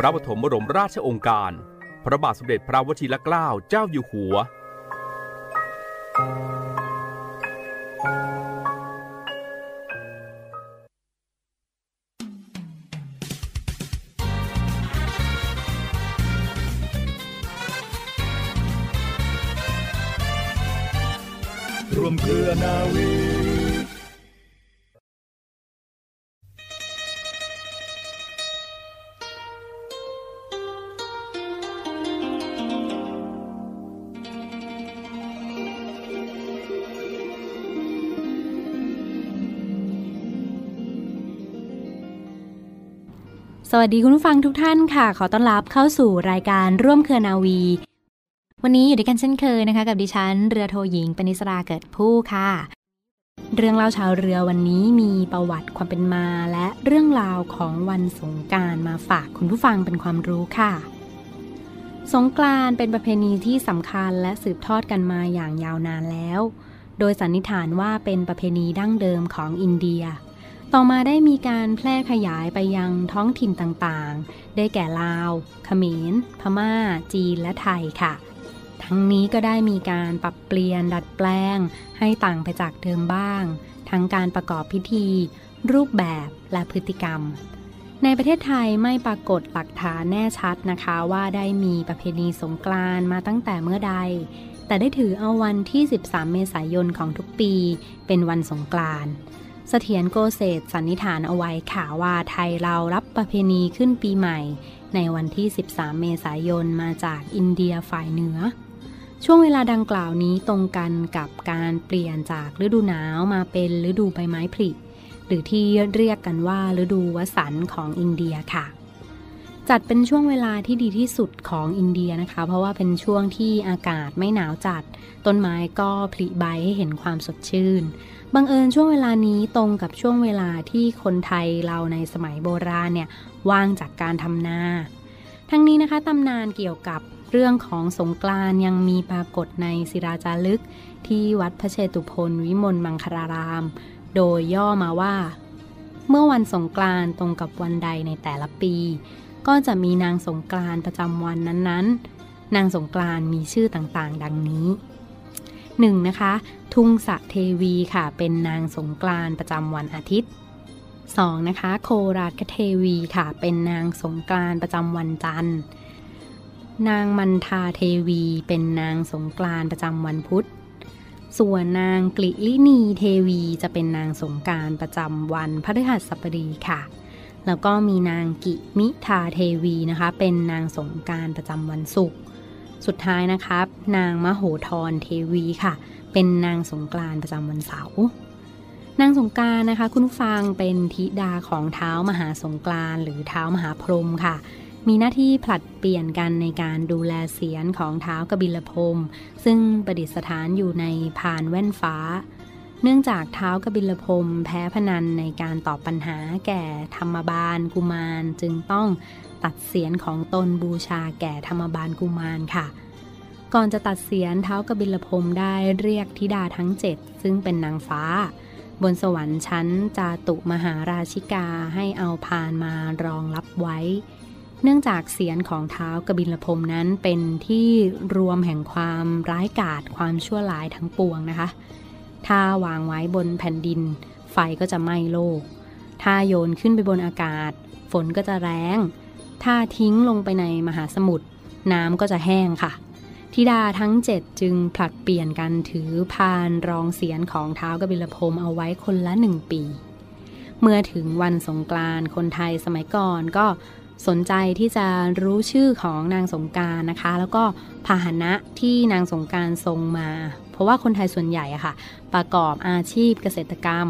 พระปฐมบรมราชองค์การ พระบาทสมเด็จพระวชิรเกล้าเจ้าอยู่หัว รวมเครือนาวี วัสดีคุณผู้ฟังทุกท่านค่ะ ขอต้อนรับเข้าสู่รายการร่วมเครือนาวี วันนี้อยู่ด้วยกันเช่นเคยนะคะ กับดิฉันเรือโทหญิงปณิสราเกิดผู้ค่ะ เรื่องเล่าชาวเรือวันนี้มีประวัติความเป็นมา และเรื่องราวของวันสงการมาฝากคุณผู้ฟังเป็นความรู้ค่ะ สงกรานเป็นประเพณีที่สำคัญและสืบทอดกันมาอย่างยาวนานแล้ว โดยสันนิษฐานว่าเป็นประเพณีดั้งเดิมของอินเดีย ต่อมาได้มีการแพร่ขยายไปยังท้องถิ่นต่างๆ ได้แก่ลาวเขมร พม่า จีน และไทยค่ะ ทั้งนี้ก็ได้มีการปรับเปลี่ยนดัดแปลง ให้ต่างไปจากเดิมบ้าง ทั้งการประกอบพิธี รูปแบบและพฤติกรรม ในประเทศไทยไม่ปรากฏหลักฐานแน่ชัดนะคะว่าได้มีประเพณีสงกรานต์มาตั้งแต่เมื่อใด แต่ได้ถือเอาวันที่ 13 เมษายนของทุกปี เป็นวันสงกรานต์ เสถียรโกเศษสันนิษฐานเอาไว้ค่ะว่าไทยเรารับประเพณีขึ้นปีใหม่ ในวันที่ 13 เมษายนมาจากอินเดียฝ่ายเหนือ ช่วงเวลาดังกล่าวนี้ตรงกันกับการเปลี่ยนจากฤดูหนาวมาเป็นฤดูใบไม้ผลิหรือที่เรียกกันว่าฤดูวสันต์ของอินเดียค่ะ จัดเป็นช่วงเวลาที่ดีที่สุดของอินเดียนะคะ เพราะว่าเป็นช่วงที่อากาศไม่หนาวจัด ต้นไม้ก็ผลิใบให้เห็นความสดชื่น บังเอิญช่วงเวลานี้ตรงกับช่วงเวลาที่คนไทยเราในสมัยโบราณเนี่ยว่างจากการทำนา ทั้งนี้นะคะตำนานเกี่ยวกับเรื่องของสงกรานยังมีปรากฏในศิราจารึก ที่วัดพระเชตุพนวิมลมังคลาราม โดยย่อมาว่า เมื่อวันสงกรานตรงกับวันใดในแต่ละปี ก็จะมีนางสงกรานประจำวันนั้นๆ นางสงกรานมีชื่อต่างๆ ดังนี้ 1. นะคะ ทุ่งสะเทวีค่ะ เป็นนางสงกรานประจำวันอาทิตย์ 2. นะคะ โคราชเทวีค่ะ เป็นนางสงกรานประจำวันจันทร์ นางมันทาเทวี เป็นนางสงกรานประจำวันพุธ ส่วนนางกลิลินีเทวีจะเป็นนางสงกานต์ประจำวันพฤหัสบดีค่ะ แล้วก็มีนางกิมิทาเทวีนะคะ เป็นนางสงกานต์ประจำวันศุกร์ สุดท้ายนะครับนางมโหธรเทวีค่ะ เป็นนางสงกรานประจำวันเสาร์นางสงกรานนะคะ คุณผู้ฟังเป็นธิดาของเท้ามหาสงกรานหรือเท้ามหาพรหมค่ะ มีหน้าที่ผลัดเปลี่ยนกันในการดูแลเสียนของเท้ากบิลพรมซึ่งประดิษฐานอยู่ในพานแว่นฟ้า เนื่องจากเท้ากบิลพรมแพ้พนันในการตอบปัญหาแก่ธรรมบาลกุมาร จึงต้องตัดเสียนของตนบูชาแก่ธรรมบาลกุมารค่ะ ก่อนจะตัดเสียนเท้ากบิลพรมได้เรียกธิดาทั้งเจ็ดซึ่งเป็นนางฟ้า บนสวรรค์ชั้นจาตุมหาราชิกาให้เอาพานมารองรับไว้ เนื่องจากเสียนของเท้ากบิลพรมนั้นเป็นที่รวมแห่งความร้ายกาจความชั่วร้ายทั้งปวงนะคะ ถ้าวางไว้บนแผ่นดิน ไฟก็จะไหม้โลก ถ้าโยนขึ้นไปบนอากาศ ฝนก็จะแรง ถ้าทิ้งลงไปในมหาสมุทรน้ำก็จะแห้งค่ะ ธิดาทั้งเจ็ดจึงผลัดเปลี่ยนกันถือพานรองเสียนของเท้ากบิลพรมเอาไว้คนละหนึ่งปี เมื่อถึงวันสงกรานต์คนไทยสมัยก่อนก็สนใจที่จะรู้ชื่อของนางสงการนะคะ แล้วก็พาหนะที่นางสงการทรงมา เพราะว่าคนไทยส่วนใหญ่อะค่ะ ประกอบอาชีพเกษตรกรรม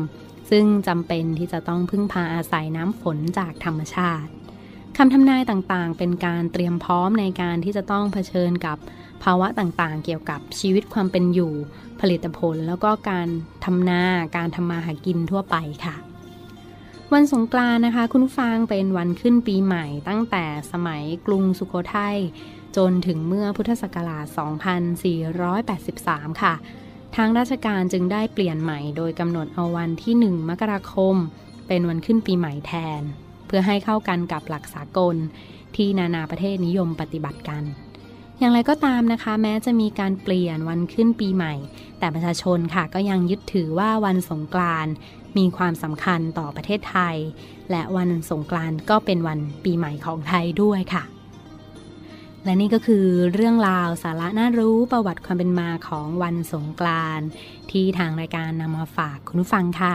ซึ่งจำเป็นที่จะต้องพึ่งพาอาศัยน้ำฝนจากธรรมชาติ คำทำนายต่างๆ เป็นการเตรียมพร้อมในการที่จะต้องเผชิญกับภาวะต่างๆ เกี่ยวกับชีวิตความเป็นอยู่ ผลิตผล แล้วก็การทำนา การทำมาหากินทั่วไปค่ะ วันสงกรานต์นะคะ คุณฟังเป็นวันขึ้นปีใหม่ตั้งแต่สมัยกรุงสุโขทัยจนถึงเมื่อพุทธศักราช 2483 ค่ะ ทางราชการจึงได้เปลี่ยนใหม่ โดยกำหนดเอาวันที่ 1 มกราคม เป็นวันขึ้นปีใหม่แทน เพื่อให้เข้ากันกับหลักสากลที่นานาประเทศนิยมปฏิบัติกัน อย่างไรก็ตามนะคะ แม้จะมีการเปลี่ยนวันขึ้นปีใหม่ แต่ประชาชนค่ะก็ยังยึดถือว่าวันสงกรานต์มีความสำคัญต่อประเทศไทย และวันสงกรานต์ก็เป็นวันปีใหม่ของไทยด้วยค่ะและนี่ก็คือเรื่องราวสาระน่ารู้ประวัติความเป็นมาของวันสงกรานต์ที่ทางรายการนำมาฝากคุณผู้ฟังค่ะ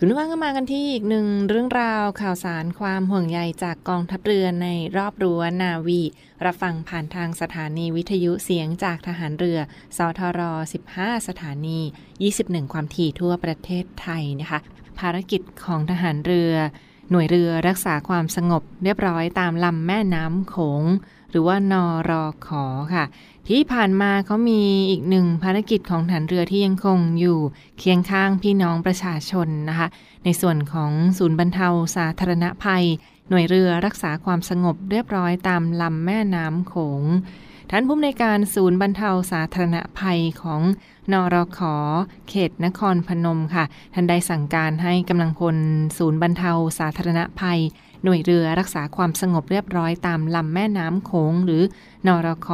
คุณผู้ฟังก็มากันที่อีกหนึ่งเรื่องราวข่าวสารความห่วงใยจากกองทัพเรือในรอบรั้วนาวี รับฟังผ่านทางสถานีวิทยุเสียงจากทหารเรือ สทร 15 สถานี 21 ความถี่ทั่วประเทศไทยนะคะ ภารกิจของทหารเรือ หน่วยเรือรักษาความสงบเรียบร้อยตามลำแม่น้ำโขง หรือว่านอรอขอค่ะ ที่ผ่านมาเขามีอีกหนึ่งภารกิจของฐานเรือที่ยังคงอยู่เคียงข้างพี่น้องประชาชนนะคะ ในส่วนของศูนย์บรรเทาสาธารณภัย หน่วยเรือรักษาความสงบเรียบร้อยตามลำแม่น้ำโขงท่านผู้อำนวยการศูนย์บรรเทาสาธารณภัยของนอรขอเขตนครพนมค่ะ ท่านได้สั่งการให้กำลังพลศูนย์บรรเทาสาธารณภัย หน่วยเรือรักษาความสงบเรียบร้อยตามลำแม่น้ำโขงหรือนอรค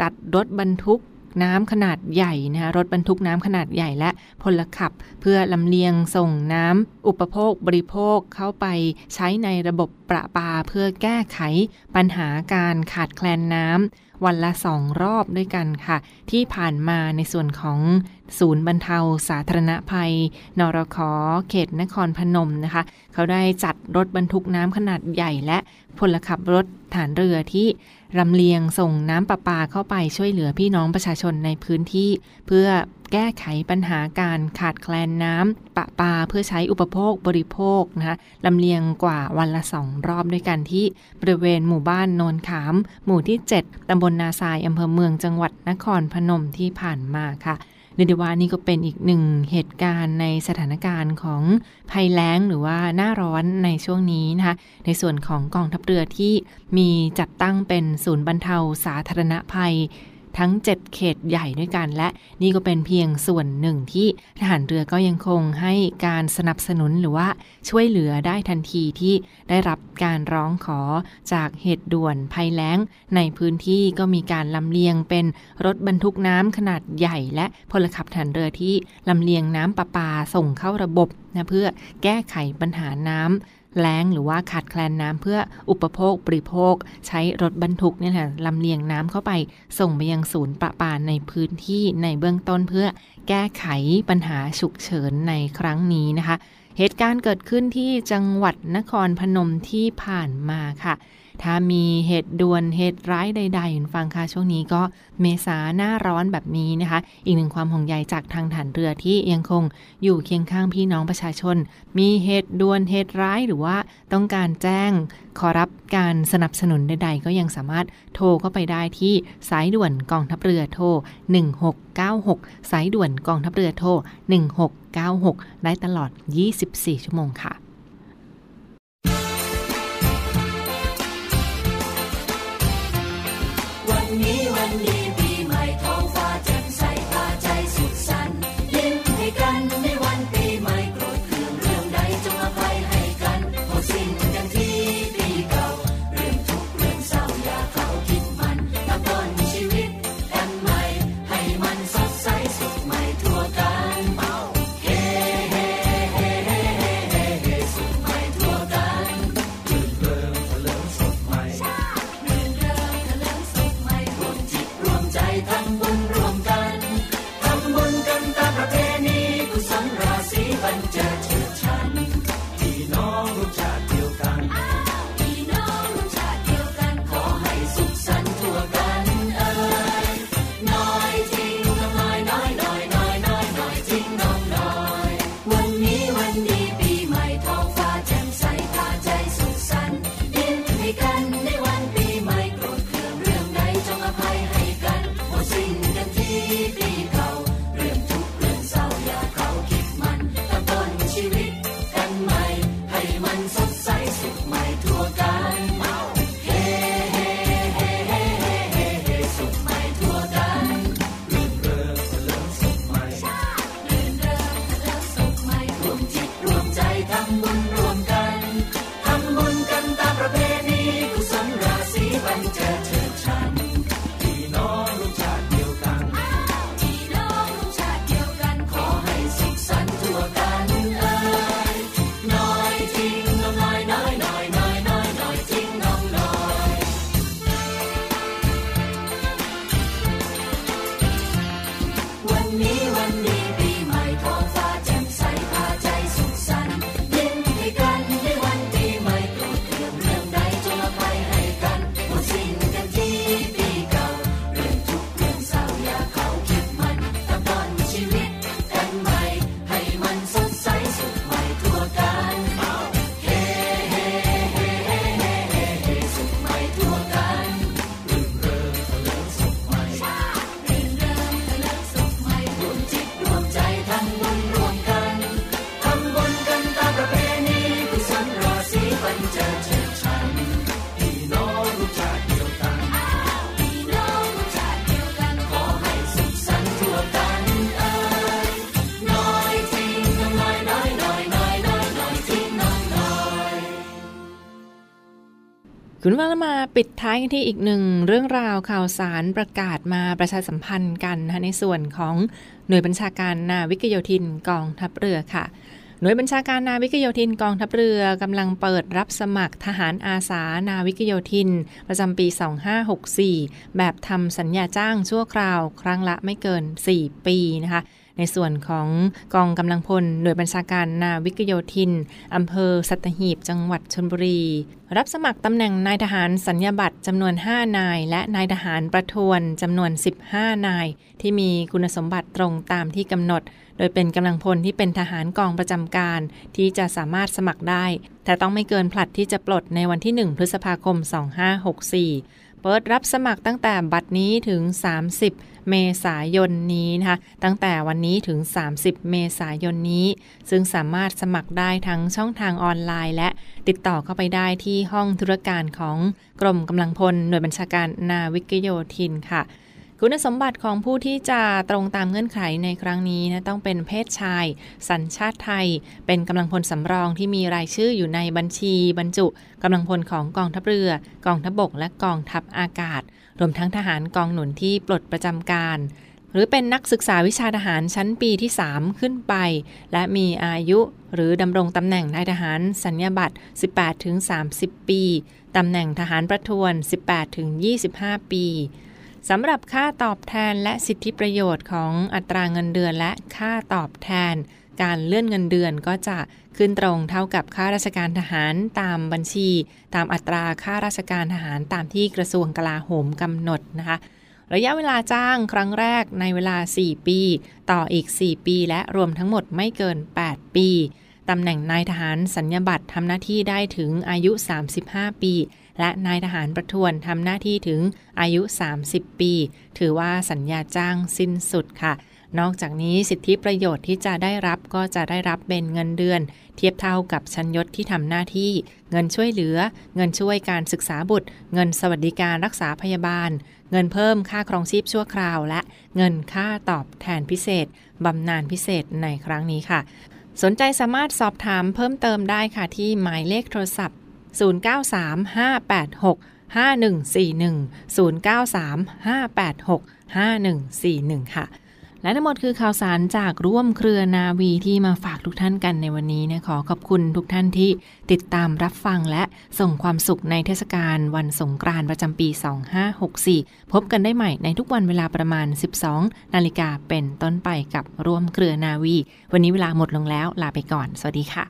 จัดรถบรรทุกน้ำขนาดใหญ่นะคะรถบรรทุกน้ำขนาดใหญ่และพลขับ เพื่อลำเลียงส่งน้ำอุปโภคบริโภคเข้าไปใช้ในระบบประปาเพื่อแก้ไขปัญหาการขาดแคลนน้ำ วันละสองรอบด้วยกันค่ะ ที่ผ่านมาในส่วนของศูนย์บรรเทาสาธารณภัย นรคเขตนครพนมนะคะ เขาได้จัดรถบรรทุกน้ำขนาดใหญ่และพลขับรถฐานเรือที่ รำเลียงส่งน้ำประปาเข้าไปช่วยเหลือพี่น้องประชาชนในพื้นที่ เพื่อแก้ไขปัญหาการขาดแคลนน้ำประปาเพื่อใช้อุปโภคบริโภคนะคะลำเลียงกว่าวันละสองรอบด้วยกันที่บริเวณหมู่บ้านโนนขาม หมู่ที่ 7 ตำบลนาซายอำเภอเมืองจังหวัดนครพนมที่ผ่านมาค่ะ เรียกได้ว่านี่ก็เป็นอีกหนึ่งเหตุการณ์ในสถานการณ์ของภัยแล้งหรือว่าหน้าร้อนในช่วงนี้นะคะ ในส่วนของกองทัพเรือที่มีจัดตั้งเป็นศูนย์บรรเทาสาธารณภัย ทั้ง 7 เขตใหญ่ด้วยกัน และนี่ก็เป็นเพียงส่วนหนึ่งที่ทหารเรือก็ยังคงให้การสนับสนุนหรือว่าช่วยเหลือได้ทันทีที่ได้รับการร้องขอจากเหตุด่วนภัยแล้ง ในพื้นที่ก็มีการลำเลียงเป็นรถบรรทุกน้ำขนาดใหญ่และพลขับทหารเรือที่ลำเลียงน้ำประปาส่งเข้าระบบนะเพื่อแก้ไขปัญหาน้ำ แล้งหรือว่าขาดแคลนน้ำเพื่ออุปโภคบริโภค ใช้รถบรรทุกเนี่ยแหละลำเลียงน้ำเข้าไป ส่งไปยังศูนย์ประปาในพื้นที่ในเบื้องต้นเพื่อแก้ไขปัญหาฉุกเฉินในครั้งนี้นะคะ เหตุการณ์เกิดขึ้นที่จังหวัดนครพนมที่ผ่านมาค่ะ ถ้ามีเหตุด่วนเหตุร้ายใดๆคุณฟังค่ะช่วงนี้ก็เมษาหน้าร้อนแบบนี้นะคะ อีกหนึ่งความห่วงใยจากทางฐานเรือที่ยังคงอยู่เคียงข้างพี่น้องประชาชน มีเหตุด่วนเหตุร้ายหรือว่าต้องการแจ้งขอรับการสนับสนุนใด ๆ ก็ยังสามารถโทรเข้าไปได้ที่สายด่วนกองทัพเรือโทร 1696 สายด่วนกองทัพเรือโทร 1696 ได้ตลอด 24 ชั่วโมงค่ะ ปิดท้ายกันที่อีกหนึ่งเรื่องราวข่าวสารประกาศมาประชาสัมพันธ์กันนะคะในส่วนของหน่วยบัญชาการนาวิกโยธินกองทัพเรือค่ะ หน่วยบัญชาการนาวิกโยธินกองทัพเรือกำลังเปิดรับสมัครทหารอาสานาวิกโยธิน ประจำปี 2564 แบบทำสัญญาจ้างชั่วคราว ครั้งละไม่เกิน 4 ปีนะคะ ในส่วนของกองกำลังพลหน่วยบัญชาการนาวิกโยธินอำเภอสัตหีบจังหวัดชลบุรี รับสมัครตำแหน่งนายทหารสัญญาบัตรจำนวน 5 นาย และนายทหารประทวนจำนวน 15 นาย ที่มีคุณสมบัติตรงตามที่กำหนด โดยเป็นกำลังพลที่เป็นทหารกองประจำการ ที่จะสามารถสมัครได้ แต่ต้องไม่เกินผลัดที่จะปลดในวันที่ 1 พฤษภาคม 2564 เปิดรับสมัครตั้งแต่บัดนี้ถึง 30 เมษายนนี้นะคะตั้งแต่วันนี้ถึง 30 เมษายนนี้ ซึ่งสามารถสมัครได้ทั้งช่องทางออนไลน์ และติดต่อเข้าไปได้ที่ห้องธุรการของกรมกำลังพลหน่วยบัญชาการนาวิกโยธินค่ะ คุณสมบัติของผู้ที่จะตรงตามเงื่อนไขในครั้งนี้นะต้องเป็นเพศชาย สัญชาติไทย เป็นกำลังพลสำรองที่มีรายชื่ออยู่ในบัญชี บรรจุกำลังพลของกองทัพเรือ กองทัพบก และกองทัพอากาศ รวมทั้งทหารกองหนุนที่ปลดประจำการ หรือเป็นนักศึกษาวิชาทหารชั้นปีที่ 3 ขึ้นไป และมีอายุหรือดำรงตำแหน่งนายทหารสัญญาบัตร 18-30 ปีตำแหน่งทหารประทวน 18-25 ปี สำหรับค่าตอบแทนและสิทธิประโยชน์ของอัตราเงินเดือนและค่าตอบแทน การเลื่อนเงินเดือนก็จะขึ้นตรงเท่ากับค่าราชการทหารตามบัญชี ตามอัตราค่าราชการทหารตามที่กระทรวงกลาโหมกำหนดนะคะระยะเวลาจ้างครั้งแรกในเวลา 4 ปี ต่ออีก 4 ปี และรวมทั้งหมดไม่เกิน 8 ปี ตำแหน่งนายทหารสัญญาบัตรทำหน้าที่ได้ถึงอายุ 35 ปี และนายทหารประทวนทำหน้าที่ถึงอายุ 30 ปี ถือว่าสัญญาจ้างสิ้นสุดค่ะ นอกจากนี้สิทธิประโยชน์ที่จะได้รับก็จะได้รับเป็นเงินเดือน เทียบเท่ากับชั้นยศที่ทำหน้าที่ เงินช่วยเหลือ เงินช่วยการศึกษาบุตร เงินสวัสดิการรักษาพยาบาล เงินเพิ่มค่าครองชีพชั่วคราว และเงินค่าตอบแทนพิเศษบำนาญพิเศษในครั้งนี้ค่ะสนใจสามารถสอบถามเพิ่มเติมได้ค่ะที่หมายเลขโทรศัพท์ 0935865141 ค่ะ และทั้งหมดคือข่าวสารจากร่วมเครือนาวีที่มาฝากทุกท่านกันในวันนี้นะขอขอบคุณทุกท่านที่ติดตามรับฟังและส่งความสุขในเทศกาลวันสงกรานต์ประจำปี 2564 พบกันได้ใหม่ในทุกวันเวลาประมาณ 12 นาฬิกาเป็นต้นไปกับร่วมเครือนาวี วันนี้เวลาหมดลงแล้วลาไปก่อน สวัสดีค่ะ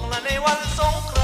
contre l'année où elles sont.